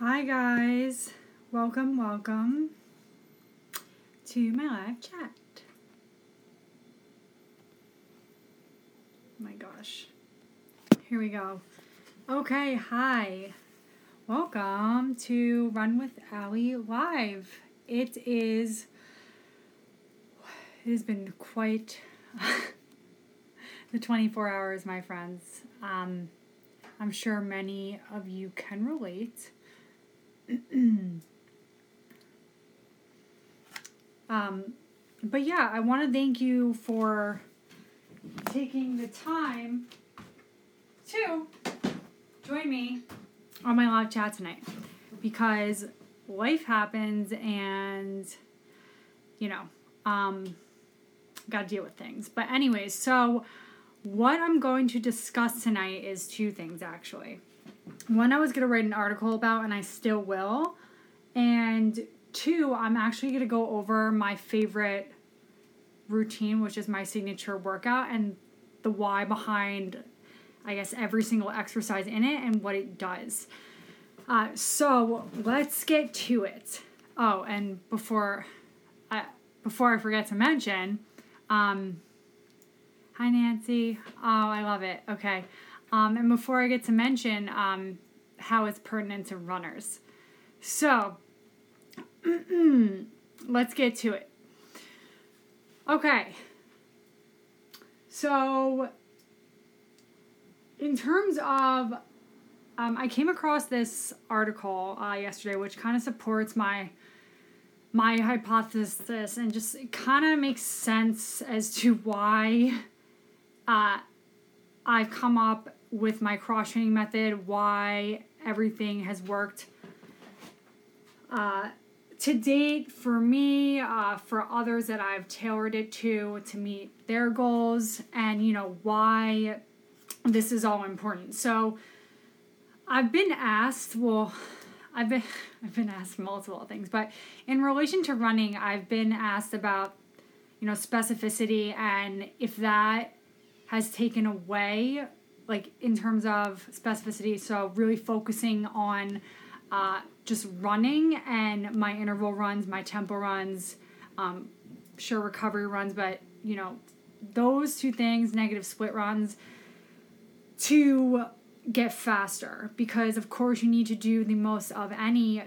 Hi, guys. Welcome, welcome to my live chat. my gosh. Here we go. Okay, hi. Welcome to Run with Alli Live. It is. It has been quite the 24 hours, my friends. Um, I'm sure many of you can relate. um, but yeah, I want to thank you for taking the time to join me on my live chat tonight. Because life happens and you know um got to deal with things. But anyways so what i'm going to discuss tonight is two things actually one I was going to write an article about, and I still will. And two, I'm actually going to go over my favorite routine, which is my signature workout, and the why behind, I guess, every single exercise in it and what it does. Uh, so let's get to it. Oh, and before, I before I forget to mention, um, hi Nancy. Oh, I love it. Okay. Um, and before I get to mention um, how it's pertinent to runners. So, let's get to it. Okay. So, in terms of, um, I came across this article uh, yesterday, which kind of supports my my hypothesis and just kind of makes sense as to why uh, I've come up with my cross training method, why everything has worked uh, to date for me, uh, for others that I've tailored it to to meet their goals, and you know why this is all important. So I've been asked, well, I've been I've been asked multiple things, but in relation to running, I've been asked about you know specificity and if that has taken away like in terms of specificity. So really focusing on uh, just running and my interval runs, my tempo runs, um, sure recovery runs, but you know those two things, negative split runs, to get faster because of course you need to do the most of any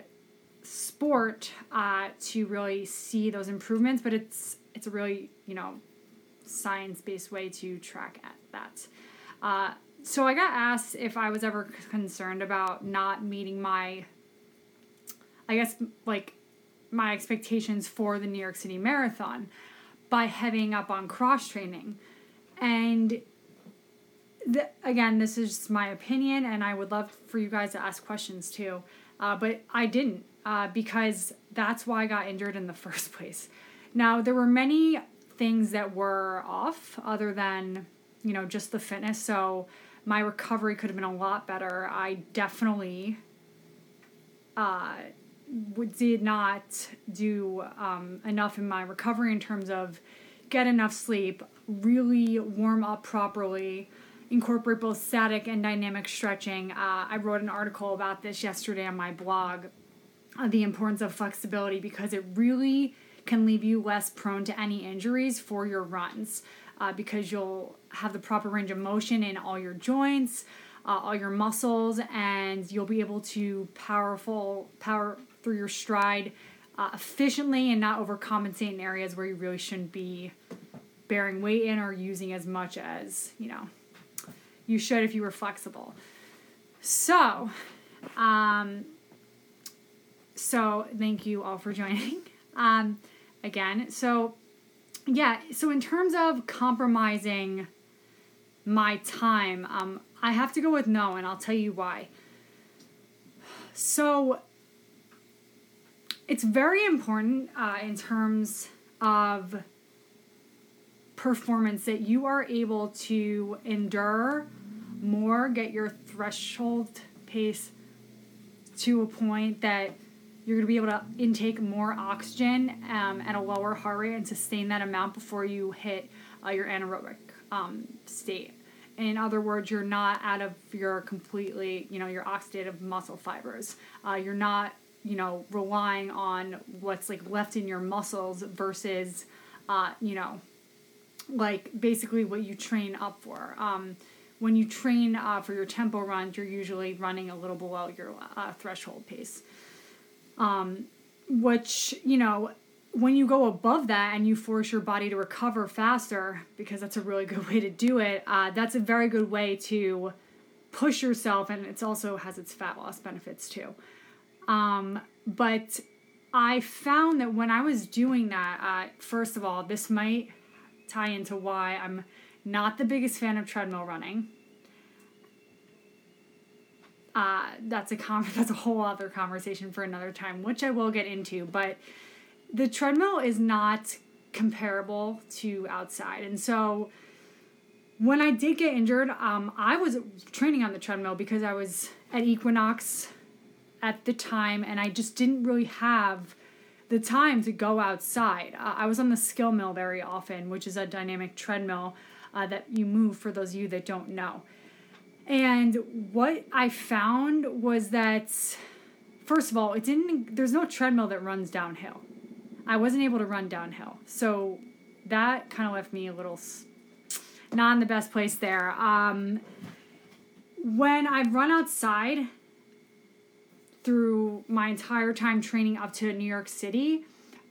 sport uh, to really see those improvements but it's it's a really you know science-based way to track at that uh, so I got asked if I was ever concerned about not meeting my, I guess, like my expectations for the New York City Marathon by heading up on cross training. And the, again, this is my opinion, and I would love for you guys to ask questions too. Uh, but I didn't uh, because that's why I got injured in the first place. Now, there were many things that were off other than, you know, just the fitness. So, my recovery could have been a lot better. I definitely uh, did not do um, enough in my recovery in terms of get enough sleep, really warm up properly, incorporate both static and dynamic stretching. Uh, I wrote an article about this yesterday on my blog, the importance of flexibility, because it really can leave you less prone to any injuries for your runs uh, because you'll have the proper range of motion in all your joints, uh, all your muscles, and you'll be able to powerful power through your stride uh, efficiently and not overcompensate in areas where you really shouldn't be bearing weight in or using as much as you know you should if you were flexible. So, um, so thank you all for joining. Um, again, so yeah, so in terms of compromising my time, um, I have to go with no, and I'll tell you why. So it's very important uh, in terms of performance that you are able to endure more, get your threshold pace to a point that you're going to be able to intake more oxygen um, at a lower heart rate and sustain that amount before you hit uh, your anaerobic um, state. in other words, you're not out of your completely, you know, your oxidative muscle fibers. Uh, you're not, you know, relying on what's like left in your muscles versus, uh, you know, like basically what you train up for. Um, when you train uh, for your tempo runs, you're usually running a little below your uh, threshold pace. Um, which, you know, when you go above that and you force your body to recover faster, because that's a really good way to do it, uh, that's a very good way to push yourself, and it also has its fat loss benefits too. Um, but I found that when I was doing that, uh, first of all, this might tie into why I'm not the biggest fan of treadmill running. Uh, that's a con- that's a whole other conversation for another time, which I will get into. But the treadmill is not comparable to outside. And so when I did get injured, um, I was training on the treadmill because I was at Equinox at the time and I just didn't really have the time to go outside. Uh, I was on the Skillmill very often, which is a dynamic treadmill uh, that you move for those of you that don't know. And what I found was that, first of all, it didn't, there's no treadmill that runs downhill. I wasn't able to run downhill. So that kind of left me a little not in the best place there. Um, when I've run outside through my entire time training up to New York City,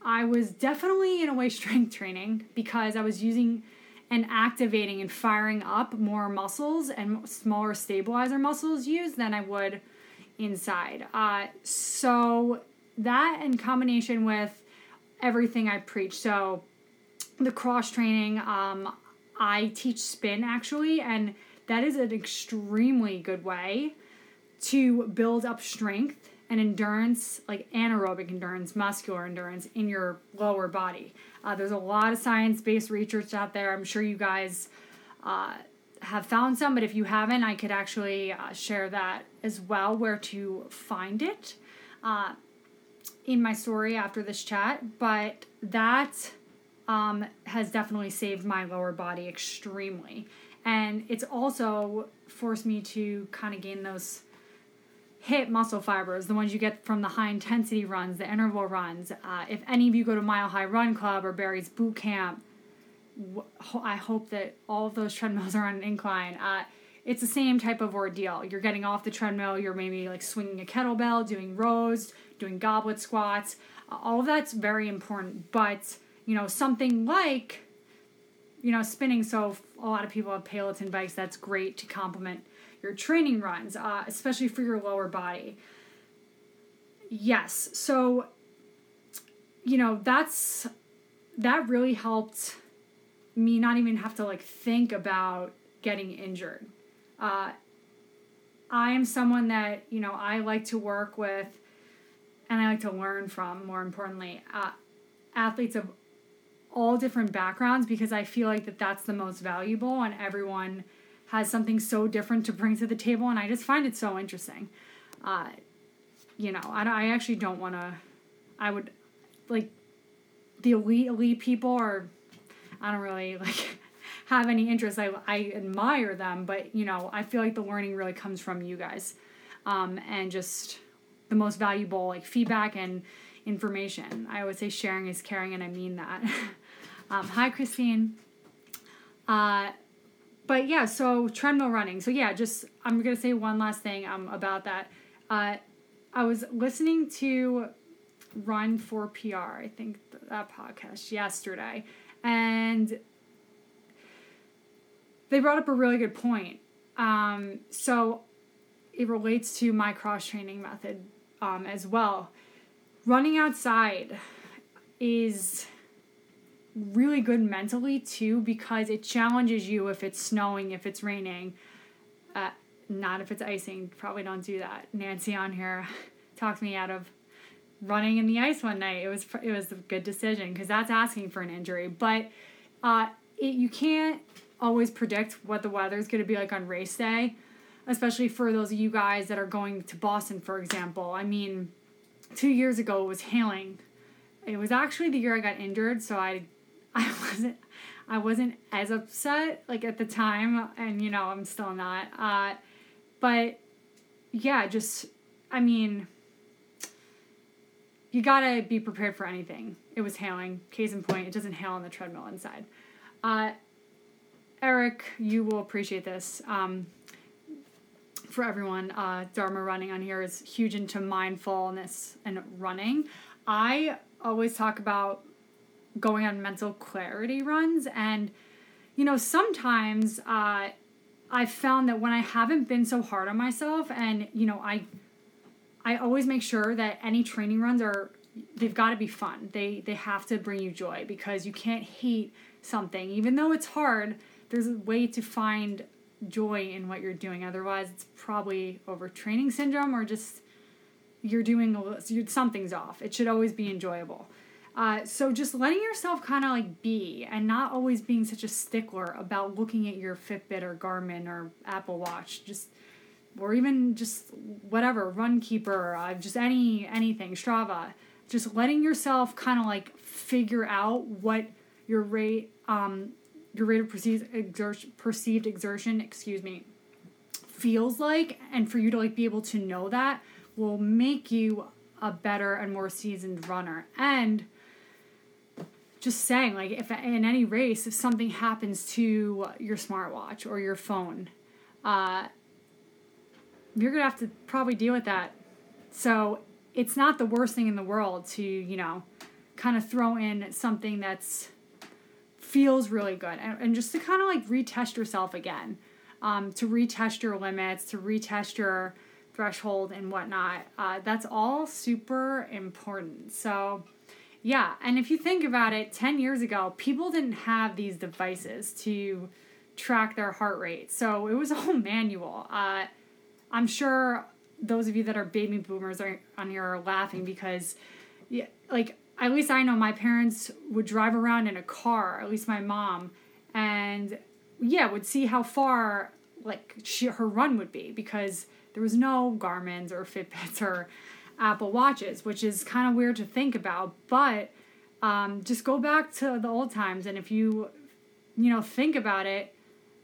I was definitely in a way strength training because I was using and activating and firing up more muscles and smaller stabilizer muscles used than I would inside. Uh, so that in combination with everything I preach. So the cross training, um, I teach spin actually, and that is an extremely good way to build up strength and endurance, like anaerobic endurance, muscular endurance in your lower body. Uh, there's a lot of science based research out there. I'm sure you guys uh, have found some, but if you haven't, I could actually uh, share that as well, where to find it. Uh, in my story after this chat, but that um, has definitely saved my lower body extremely. And it's also forced me to kind of gain those hip muscle fibers, the ones you get from the high intensity runs, the interval runs. Uh, if any of you go to Mile High Run Club or Barry's Boot Camp, I hope that all of those treadmills are on an incline. Uh, it's the same type of ordeal. You're getting off the treadmill, you're maybe like swinging a kettlebell, doing rows, doing goblet squats. Uh, all of that's very important. But, you know, something like, you know, spinning. So a lot of people have Peloton bikes. That's great to complement your training runs, uh, especially for your lower body. Yes. So, you know, that's, that really helped me not even have to like think about getting injured. Uh, I am someone that, you know, I like to work with and I like to learn from, more importantly, uh, athletes of all different backgrounds because I feel like that that's the most valuable and everyone has something so different to bring to the table and I just find it so interesting. Uh, you know, I, I actually don't want to, I would, like, the elite, elite people are, I don't really, like, have any interest. I, I admire them, but, you know, I feel like the learning really comes from you guys. Um, and just the most valuable like feedback and information. I always say sharing is caring, and I mean that. um, hi, Christine. Uh, but yeah, so treadmill running. So yeah, just I'm gonna say one last thing um, about that. Uh, I was listening to Run for PR, I think that podcast yesterday, and they brought up a really good point. Um, so it relates to my cross training method um, as well. Running outside is really good mentally too because it challenges you if it's snowing, if it's raining. Uh, not if it's icing. Probably don't do that. Nancy on here talked me out of running in the ice one night. It was it was a good decision because that's asking for an injury. But uh, it, you can't always predict what the weather is going to be like on race day especially for those of you guys that are going to Boston, for example. I mean, two years ago it was hailing. It was actually the year I got injured, so I, I wasn't. I wasn't as upset like at the time, and you know I'm still not. Uh, but yeah, just I mean, you gotta be prepared for anything. It was hailing. Case in point, it doesn't hail on the treadmill inside. Uh, Eric, you will appreciate this. Um, for everyone, uh, Dharma Running on here is huge into mindfulness and running. I always talk about going on mental clarity runs, and you know, sometimes uh, I've found that when I haven't been so hard on myself, and you know, I I always make sure that any training runs are they've got to be fun. They they have to bring you joy because you can't hate something even though it's hard. There's a way to find joy in what you're doing. Otherwise, it's probably overtraining syndrome or just you're doing something's off. It should always be enjoyable. Uh, so just letting yourself kind of like be and not always being such a stickler about looking at your Fitbit or Garmin or Apple Watch. Just or even just whatever Runkeeper, uh, just any anything Strava. Just letting yourself kind of like figure out what your rate um, your rate of perceived exertion, perceived exertion, excuse me, feels like, and for you to like be able to know that will make you a better and more seasoned runner. And just saying, like, if in any race, if something happens to your smartwatch or your phone, uh, you're gonna have to probably deal with that. So it's not the worst thing in the world to, you know, kind of throw in something that's feels really good and, and just to kind of like retest yourself again um, to retest your limits to retest your threshold and whatnot uh, that's all super important so yeah and if you think about it 10 years ago people didn't have these devices to track their heart rate. So it was all manual. Uh, i'm sure those of you that are baby boomers are on here are laughing because yeah, like at least I know my parents would drive around in a car, at least my mom, and yeah, would see how far like she her run would be because there was no Garmin's or Fitbits or Apple Watches, which is kind of weird to think about, but um, just go back to the old times and if you you know think about it,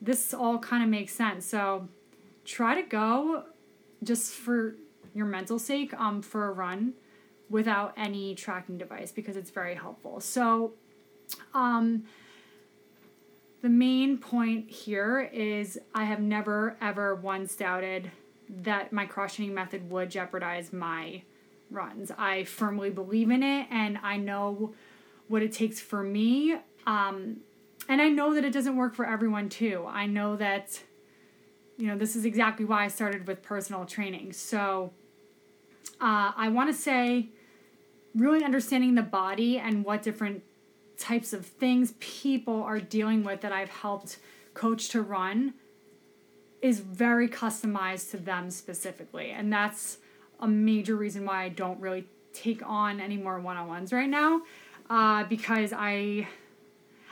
this all kind of makes sense. So try to go just for your mental sake um for a run without any tracking device because it's very helpful. So, um, the main point here is I have never ever once doubted that my cross training method would jeopardize my runs. I firmly believe in it and I know what it takes for me. Um, and I know that it doesn't work for everyone too. I know that, you know, this is exactly why I started with personal training. So uh, I want to say really understanding the body and what different types of things people are dealing with that I've helped coach to run is very customized to them specifically. And that's a major reason why I don't really take on any more one-on-ones right now uh, because I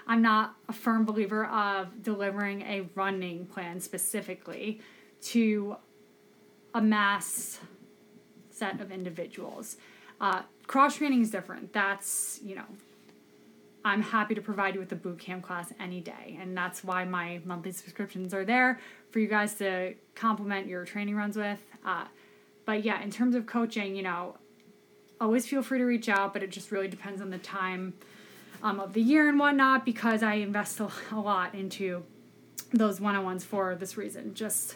I'm not a firm believer of delivering a running plan specifically to a mass set of individuals. Uh, cross training is different. That's, you know, I'm happy to provide you with a boot camp class any day. And that's why my monthly subscriptions are there for you guys to complement your training runs with. Uh, but yeah, in terms of coaching, you know, always feel free to reach out, but it just really depends on the time um, of the year and whatnot because I invest a, lot into those one on ones for this reason. Just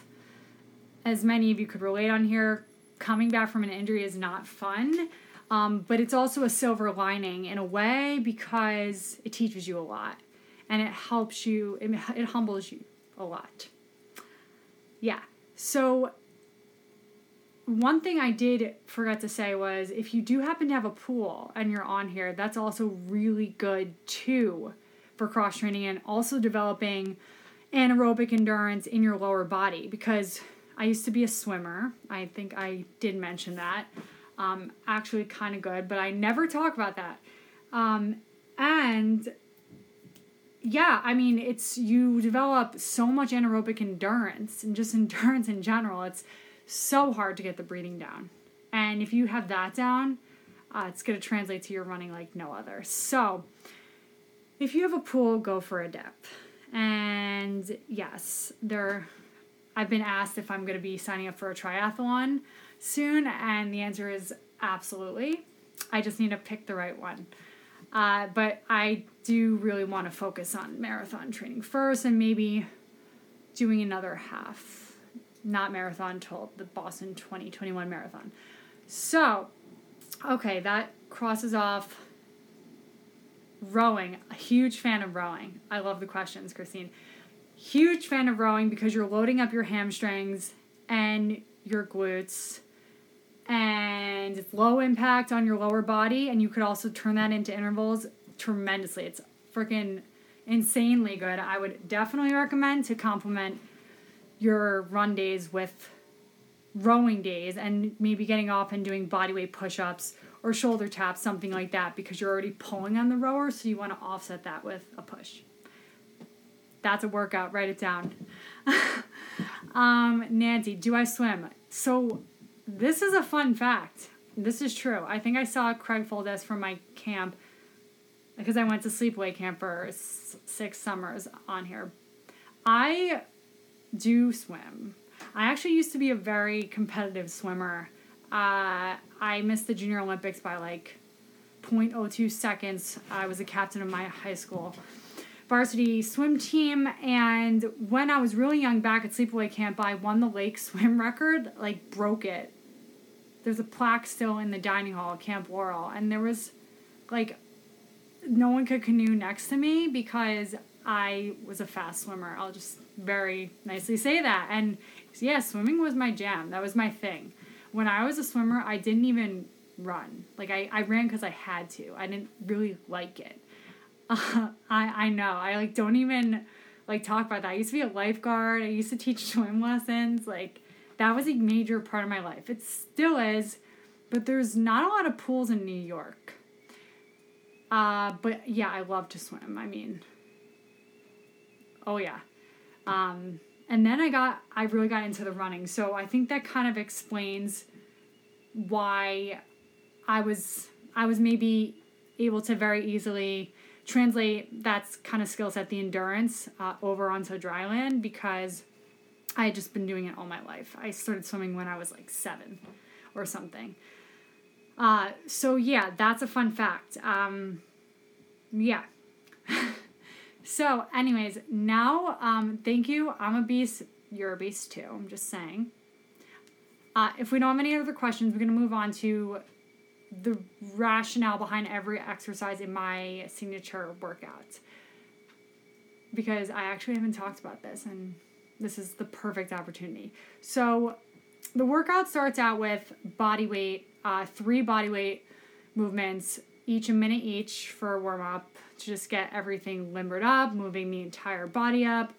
as many of you could relate on here, coming back from an injury is not fun. Um, but it's also a silver lining in a way because it teaches you a lot and it helps you, it, it humbles you a lot. Yeah. So, one thing I did forget to say was if you do happen to have a pool and you're on here, that's also really good too for cross training and also developing anaerobic endurance in your lower body because I used to be a swimmer. I think I did mention that um, actually kind of good, but I never talk about that. Um, and yeah, I mean, it's you develop so much anaerobic endurance and just endurance in general. It's so hard to get the breathing down. And if you have that down, uh, it's going to translate to your running like no other. So, if you have a pool, go for a dip. And yes, there I've been asked if I'm going to be signing up for a triathlon soon, and the answer is absolutely. I just need to pick the right one. Uh, but I do really want to focus on marathon training first and maybe doing another half, not marathon until the Boston 2021 marathon. So, okay, that crosses off rowing. A huge fan of rowing. I love the questions, Christine. Huge fan of rowing because you're loading up your hamstrings and your glutes and it's low impact on your lower body and you could also turn that into intervals tremendously. It's freaking insanely good. I would definitely recommend to complement your run days with rowing days and maybe getting off and doing bodyweight push-ups or shoulder taps, something like that, because you're already pulling on the rower, so you want to offset that with a push. That's a workout. Write it down. um, Nancy, do I swim? So, this is a fun fact. This is true. I think I saw Craig Foldes from my camp because I went to sleepaway camp for six summers on here. I do swim. I actually used to be a very competitive swimmer. Uh, I missed the Junior Olympics by like 0.02 seconds. I was a captain of my high school varsity swim team, and when I was really young back at sleepaway camp, I won the lake swim record, like broke it. There's a plaque still in the dining hall at Camp Laurel, and there was like no one could canoe next to me because I was a fast swimmer. I'll just very nicely say that. And yeah, swimming was my jam. That was my thing. When I was a swimmer, I didn't even run. Like I, I ran because I had to. I didn't really like it. Uh, I I know. I like don't even like talk about that. I used to be a lifeguard. I used to teach swim lessons. Like that was a major part of my life. It still is, but there's not a lot of pools in New York. Uh, but yeah, I love to swim. I mean, oh yeah. Um, and then I got, I really got into the running. So I think that kind of explains why I was, I was maybe able to very easily translate that kind of skill set, the endurance, uh, over onto dryland because I had just been doing it all my life. I started swimming when I was like seven or something. Uh, so yeah, that's a fun fact. Um, yeah. so, anyways, now um, thank you. I'm a beast. You're a beast too. I'm just saying. Uh, if we don't have any other questions, we're gonna move on to the rationale behind every exercise in my signature workout because I actually haven't talked about this and this is the perfect opportunity. So, the workout starts out with body weight, uh, three body weight movements, each a minute each for a warm up to just get everything limbered up, moving the entire body up,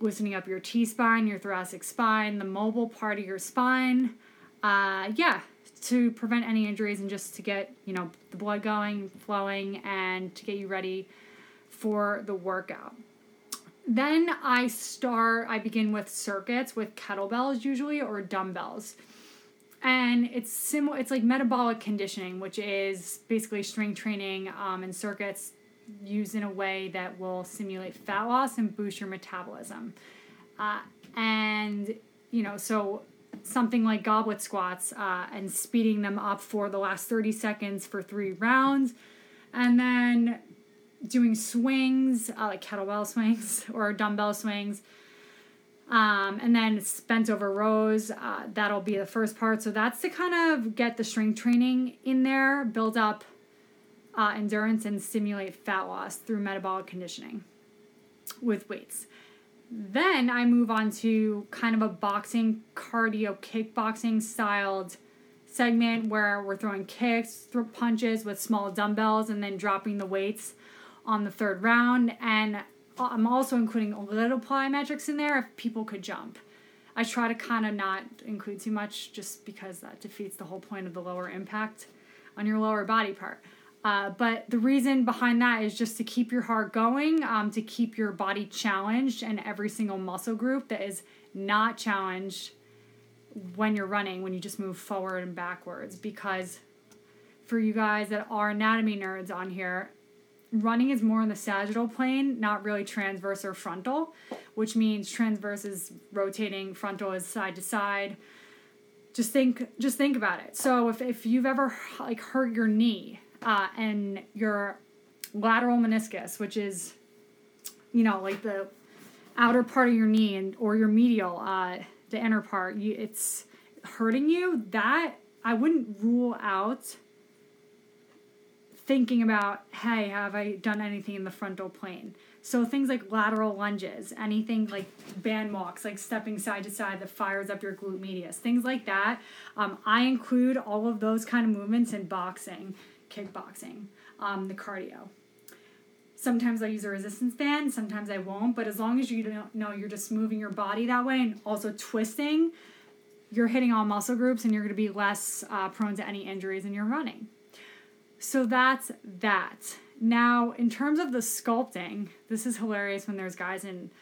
loosening up your T spine, your thoracic spine, the mobile part of your spine. Uh, yeah, to prevent any injuries and just to get you know the blood going, flowing, and to get you ready for the workout. Then I start, I begin with circuits with kettlebells usually or dumbbells. And it's similar, it's like metabolic conditioning, which is basically strength training um, and circuits used in a way that will simulate fat loss and boost your metabolism. Uh, and, you know, so something like goblet squats uh, and speeding them up for the last 30 seconds for three rounds. And then doing swings, uh, like kettlebell swings or dumbbell swings. Um, and then bent over rows, uh, that'll be the first part. So that's to kind of get the strength training in there, build up uh, endurance, and stimulate fat loss through metabolic conditioning with weights. Then I move on to kind of a boxing, cardio, kickboxing styled segment where we're throwing kicks, punches with small dumbbells, and then dropping the weights on the third round. And I'm also including a little plyometrics in there if people could jump. I try to kind of not include too much just because that defeats the whole point of the lower impact on your lower body part. Uh, but the reason behind that is just to keep your heart going, um, to keep your body challenged, and every single muscle group that is not challenged when you're running, when you just move forward and backwards. Because for you guys that are anatomy nerds on here, running is more in the sagittal plane, not really transverse or frontal, which means transverse is rotating, frontal is side to side. Just think, just think about it. So if, if you've ever like hurt your knee uh, and your lateral meniscus, which is, you know, like the outer part of your knee and or your medial, uh, the inner part, you, it's hurting you. That I wouldn't rule out thinking about, hey, have I done anything in the frontal plane? So things like lateral lunges, anything like band walks, like stepping side to side that fires up your glute medius, things like that. Um, I include all of those kind of movements in boxing, kickboxing, um, the cardio. Sometimes I use a resistance band, sometimes I won't, but as long as you don't know you're just moving your body that way and also twisting, you're hitting all muscle groups and you're going to be less uh, prone to any injuries in your running. So that's that. Now, in terms of the sculpting, this is hilarious when there's guys in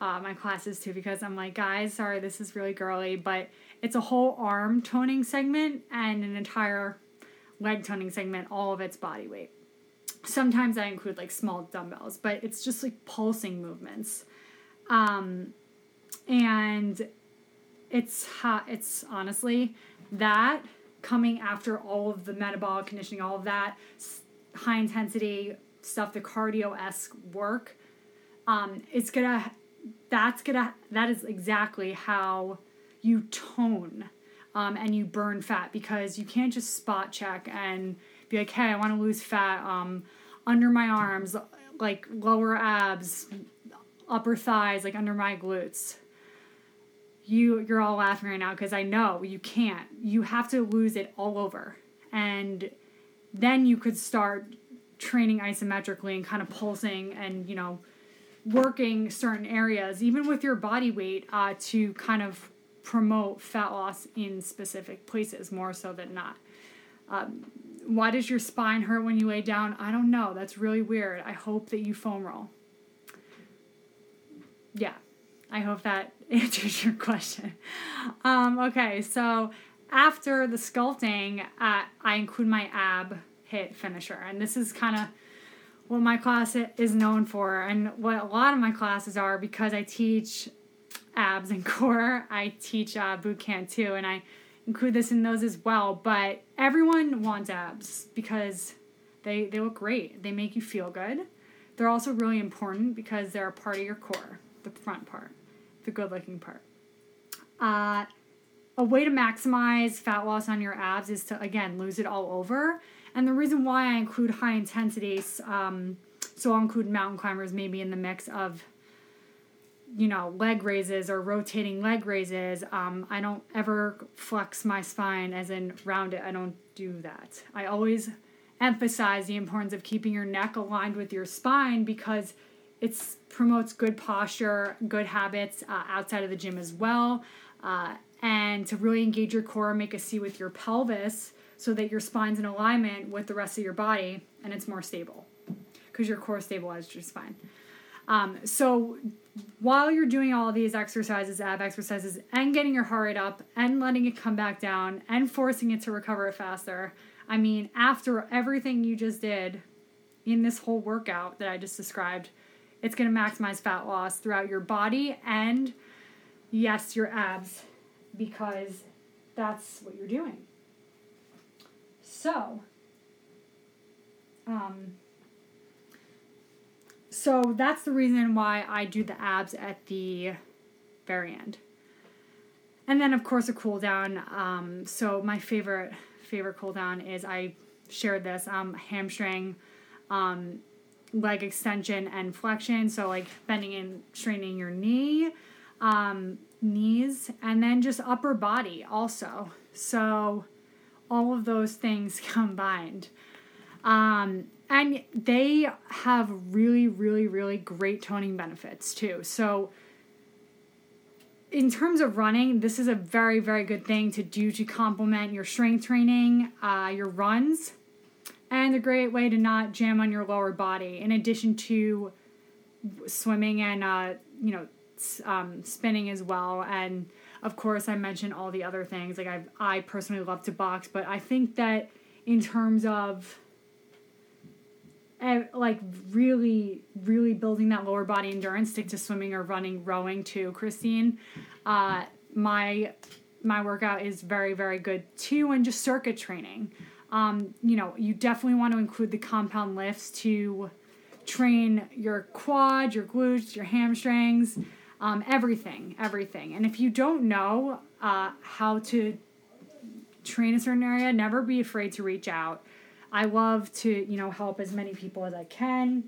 uh, my classes too, because I'm like, guys, sorry, this is really girly, but it's a whole arm toning segment and an entire leg toning segment, all of its body weight. Sometimes I include like small dumbbells, but it's just like pulsing movements. Um, and it's hot, it's honestly that coming after all of the metabolic conditioning, all of that high intensity stuff, the cardio esque work, um, it's gonna, that's gonna, that is exactly how you tone um, and you burn fat because you can't just spot check and be like, hey, I want to lose fat um, under my arms, like lower abs, upper thighs, like under my glutes you you're all laughing right now because I know you can't. You have to lose it all over. And then you could start training isometrically and kind of pulsing and, you know, working certain areas, even with your body weight, uh, to kind of promote fat loss in specific places more so than not. Um, why does your spine hurt when you lay down? I don't know. That's really weird. I hope that you foam roll. Yeah, I hope that answers your question. Um, okay, so after the sculpting, uh, I include my ab HIIT finisher, and this is kind of what my class is known for, and what a lot of my classes are because I teach abs and core. I teach uh, boot camp too, and I include this in those as well. But everyone wants abs because they they look great. They make you feel good. They're also really important because they're a part of your core, the front part the good looking part. Uh, a way to maximize fat loss on your abs is to, again, lose it all over. And the reason why I include high intensities, um, so I'll include mountain climbers maybe in the mix of, you know, leg raises or rotating leg raises. Um, I don't ever flex my spine as in round it. I don't do that. I always emphasize the importance of keeping your neck aligned with your spine because it promotes good posture, good habits uh, outside of the gym as well. Uh, and to really engage your core, make a C with your pelvis so that your spine's in alignment with the rest of your body and it's more stable because your core stabilizes your spine. Um, so while you're doing all these exercises, ab exercises, and getting your heart rate up and letting it come back down and forcing it to recover faster, I mean, after everything you just did in this whole workout that I just described, it's going to maximize fat loss throughout your body and, yes, your abs, because that's what you're doing. So, um, so that's the reason why I do the abs at the very end. And then of course a cool down. Um, so my favorite favorite cool down is I shared this um, hamstring um, leg extension and flexion. So like bending and straining your knee, um, knees, and then just upper body also. So all of those things combined. Um, and they have really, really, really great toning benefits too. So in terms of running, this is a very, very good thing to do to complement your strength training, uh, your runs and a great way to not jam on your lower body in addition to swimming and uh, you know um, spinning as well and of course i mentioned all the other things like i i personally love to box but i think that in terms of and like really, really building that lower body endurance, stick to swimming or running, rowing too, Christine. Uh, my my workout is very, very good too, and just circuit training. Um, you know, you definitely want to include the compound lifts to train your quads, your glutes, your hamstrings, um, everything, everything. And if you don't know uh, how to train a certain area, never be afraid to reach out. I love to, you know, help as many people as I can.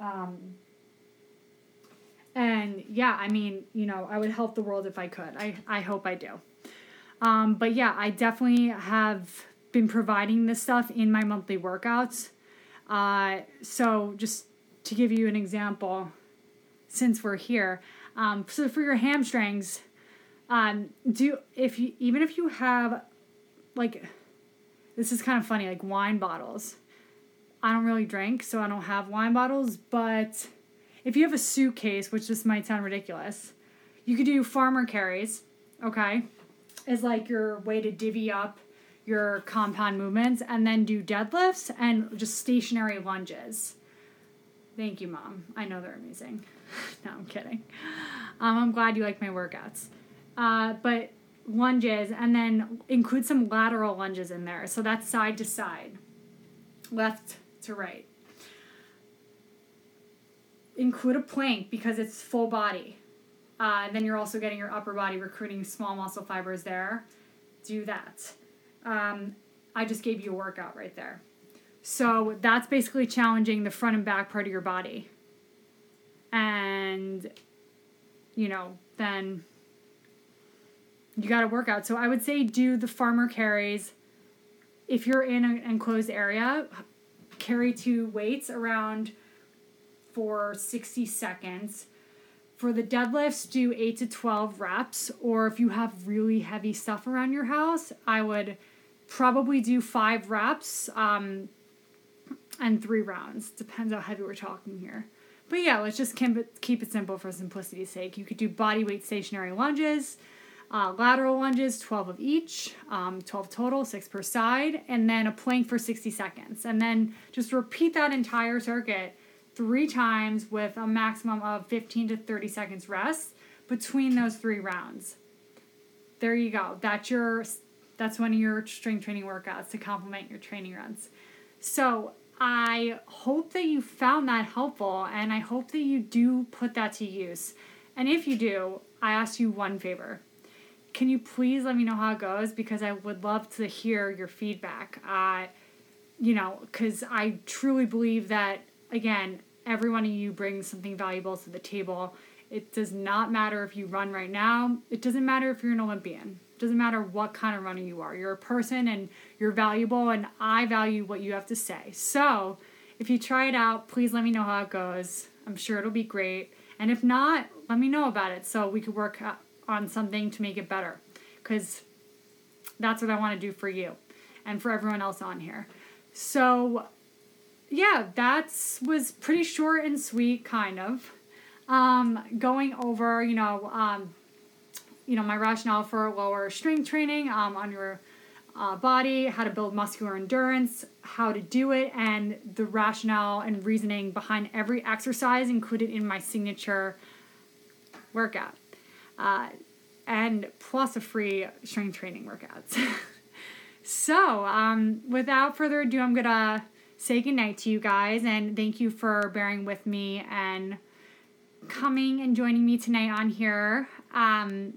Um, and yeah, I mean, you know, I would help the world if I could. I, I hope I do. Um, but yeah, I definitely have been providing this stuff in my monthly workouts. Uh, so just to give you an example, since we're here, um, so for your hamstrings, um, do if you even if you have like this is kind of funny like wine bottles. I don't really drink, so I don't have wine bottles, but if you have a suitcase, which this might sound ridiculous, you could do farmer carries, okay? Is like your way to divvy up your compound movements and then do deadlifts and just stationary lunges. Thank you, mom. I know they're amazing. no, I'm kidding. Um, I'm glad you like my workouts. Uh, but lunges and then include some lateral lunges in there. So that's side to side, left to right. Include a plank because it's full body. Uh, then you're also getting your upper body recruiting small muscle fibers there. Do that. Um, I just gave you a workout right there. So that's basically challenging the front and back part of your body. And, you know, then you got to work out. So I would say do the farmer carries. If you're in an enclosed area, carry two weights around for 60 seconds. For the deadlifts, do 8 to 12 reps. Or if you have really heavy stuff around your house, I would probably do five reps um, and three rounds. Depends how heavy we're talking here. But yeah, let's just keep it, keep it simple for simplicity's sake. You could do body weight stationary lunges uh, lateral lunges, 12 of each, um, 12 total, 6 per side, and then a plank for 60 seconds. And then just repeat that entire circuit three times with a maximum of 15 to 30 seconds rest between those three rounds. There you go. That's your that's one of your strength training workouts to complement your training runs. So I hope that you found that helpful and I hope that you do put that to use. And if you do, I ask you one favor can you please let me know how it goes because I would love to hear your feedback. Uh, you know, because I truly believe that again, every one of you brings something valuable to the table. It does not matter if you run right now. It doesn't matter if you're an Olympian. It doesn't matter what kind of runner you are. You're a person and you're valuable, and I value what you have to say. So, if you try it out, please let me know how it goes. I'm sure it'll be great. And if not, let me know about it so we could work on something to make it better because that's what I want to do for you and for everyone else on here. So, yeah, that was pretty short and sweet, kind of. Um, going over, you know, um, you know, my rationale for lower strength training um, on your uh, body, how to build muscular endurance, how to do it, and the rationale and reasoning behind every exercise included in my signature workout. Uh, and plus a free strength training workouts. so, um, without further ado, I'm gonna say goodnight to you guys and thank you for bearing with me and coming and joining me tonight on here. Um,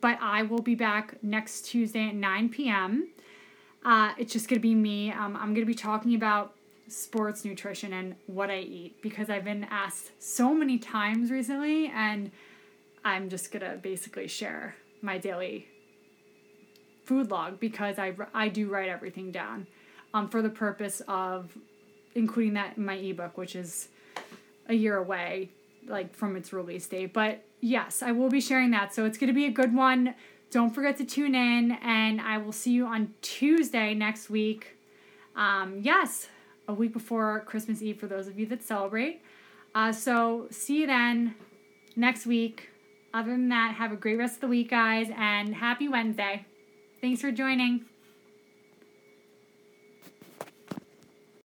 but I will be back next Tuesday at 9 p.m. Uh, it's just gonna be me. Um, I'm gonna be talking about sports nutrition and what I eat because I've been asked so many times recently and I'm just gonna basically share my daily food log because I, I do write everything down um, for the purpose of including that in my ebook, which is a year away, like from its release date. But yes, I will be sharing that. So it's going to be a good one. Don't forget to tune in, and I will see you on Tuesday next week. Um, yes, a week before Christmas Eve for those of you that celebrate. Uh, so see you then next week. Other than that, have a great rest of the week, guys, and happy Wednesday. Thanks for joining.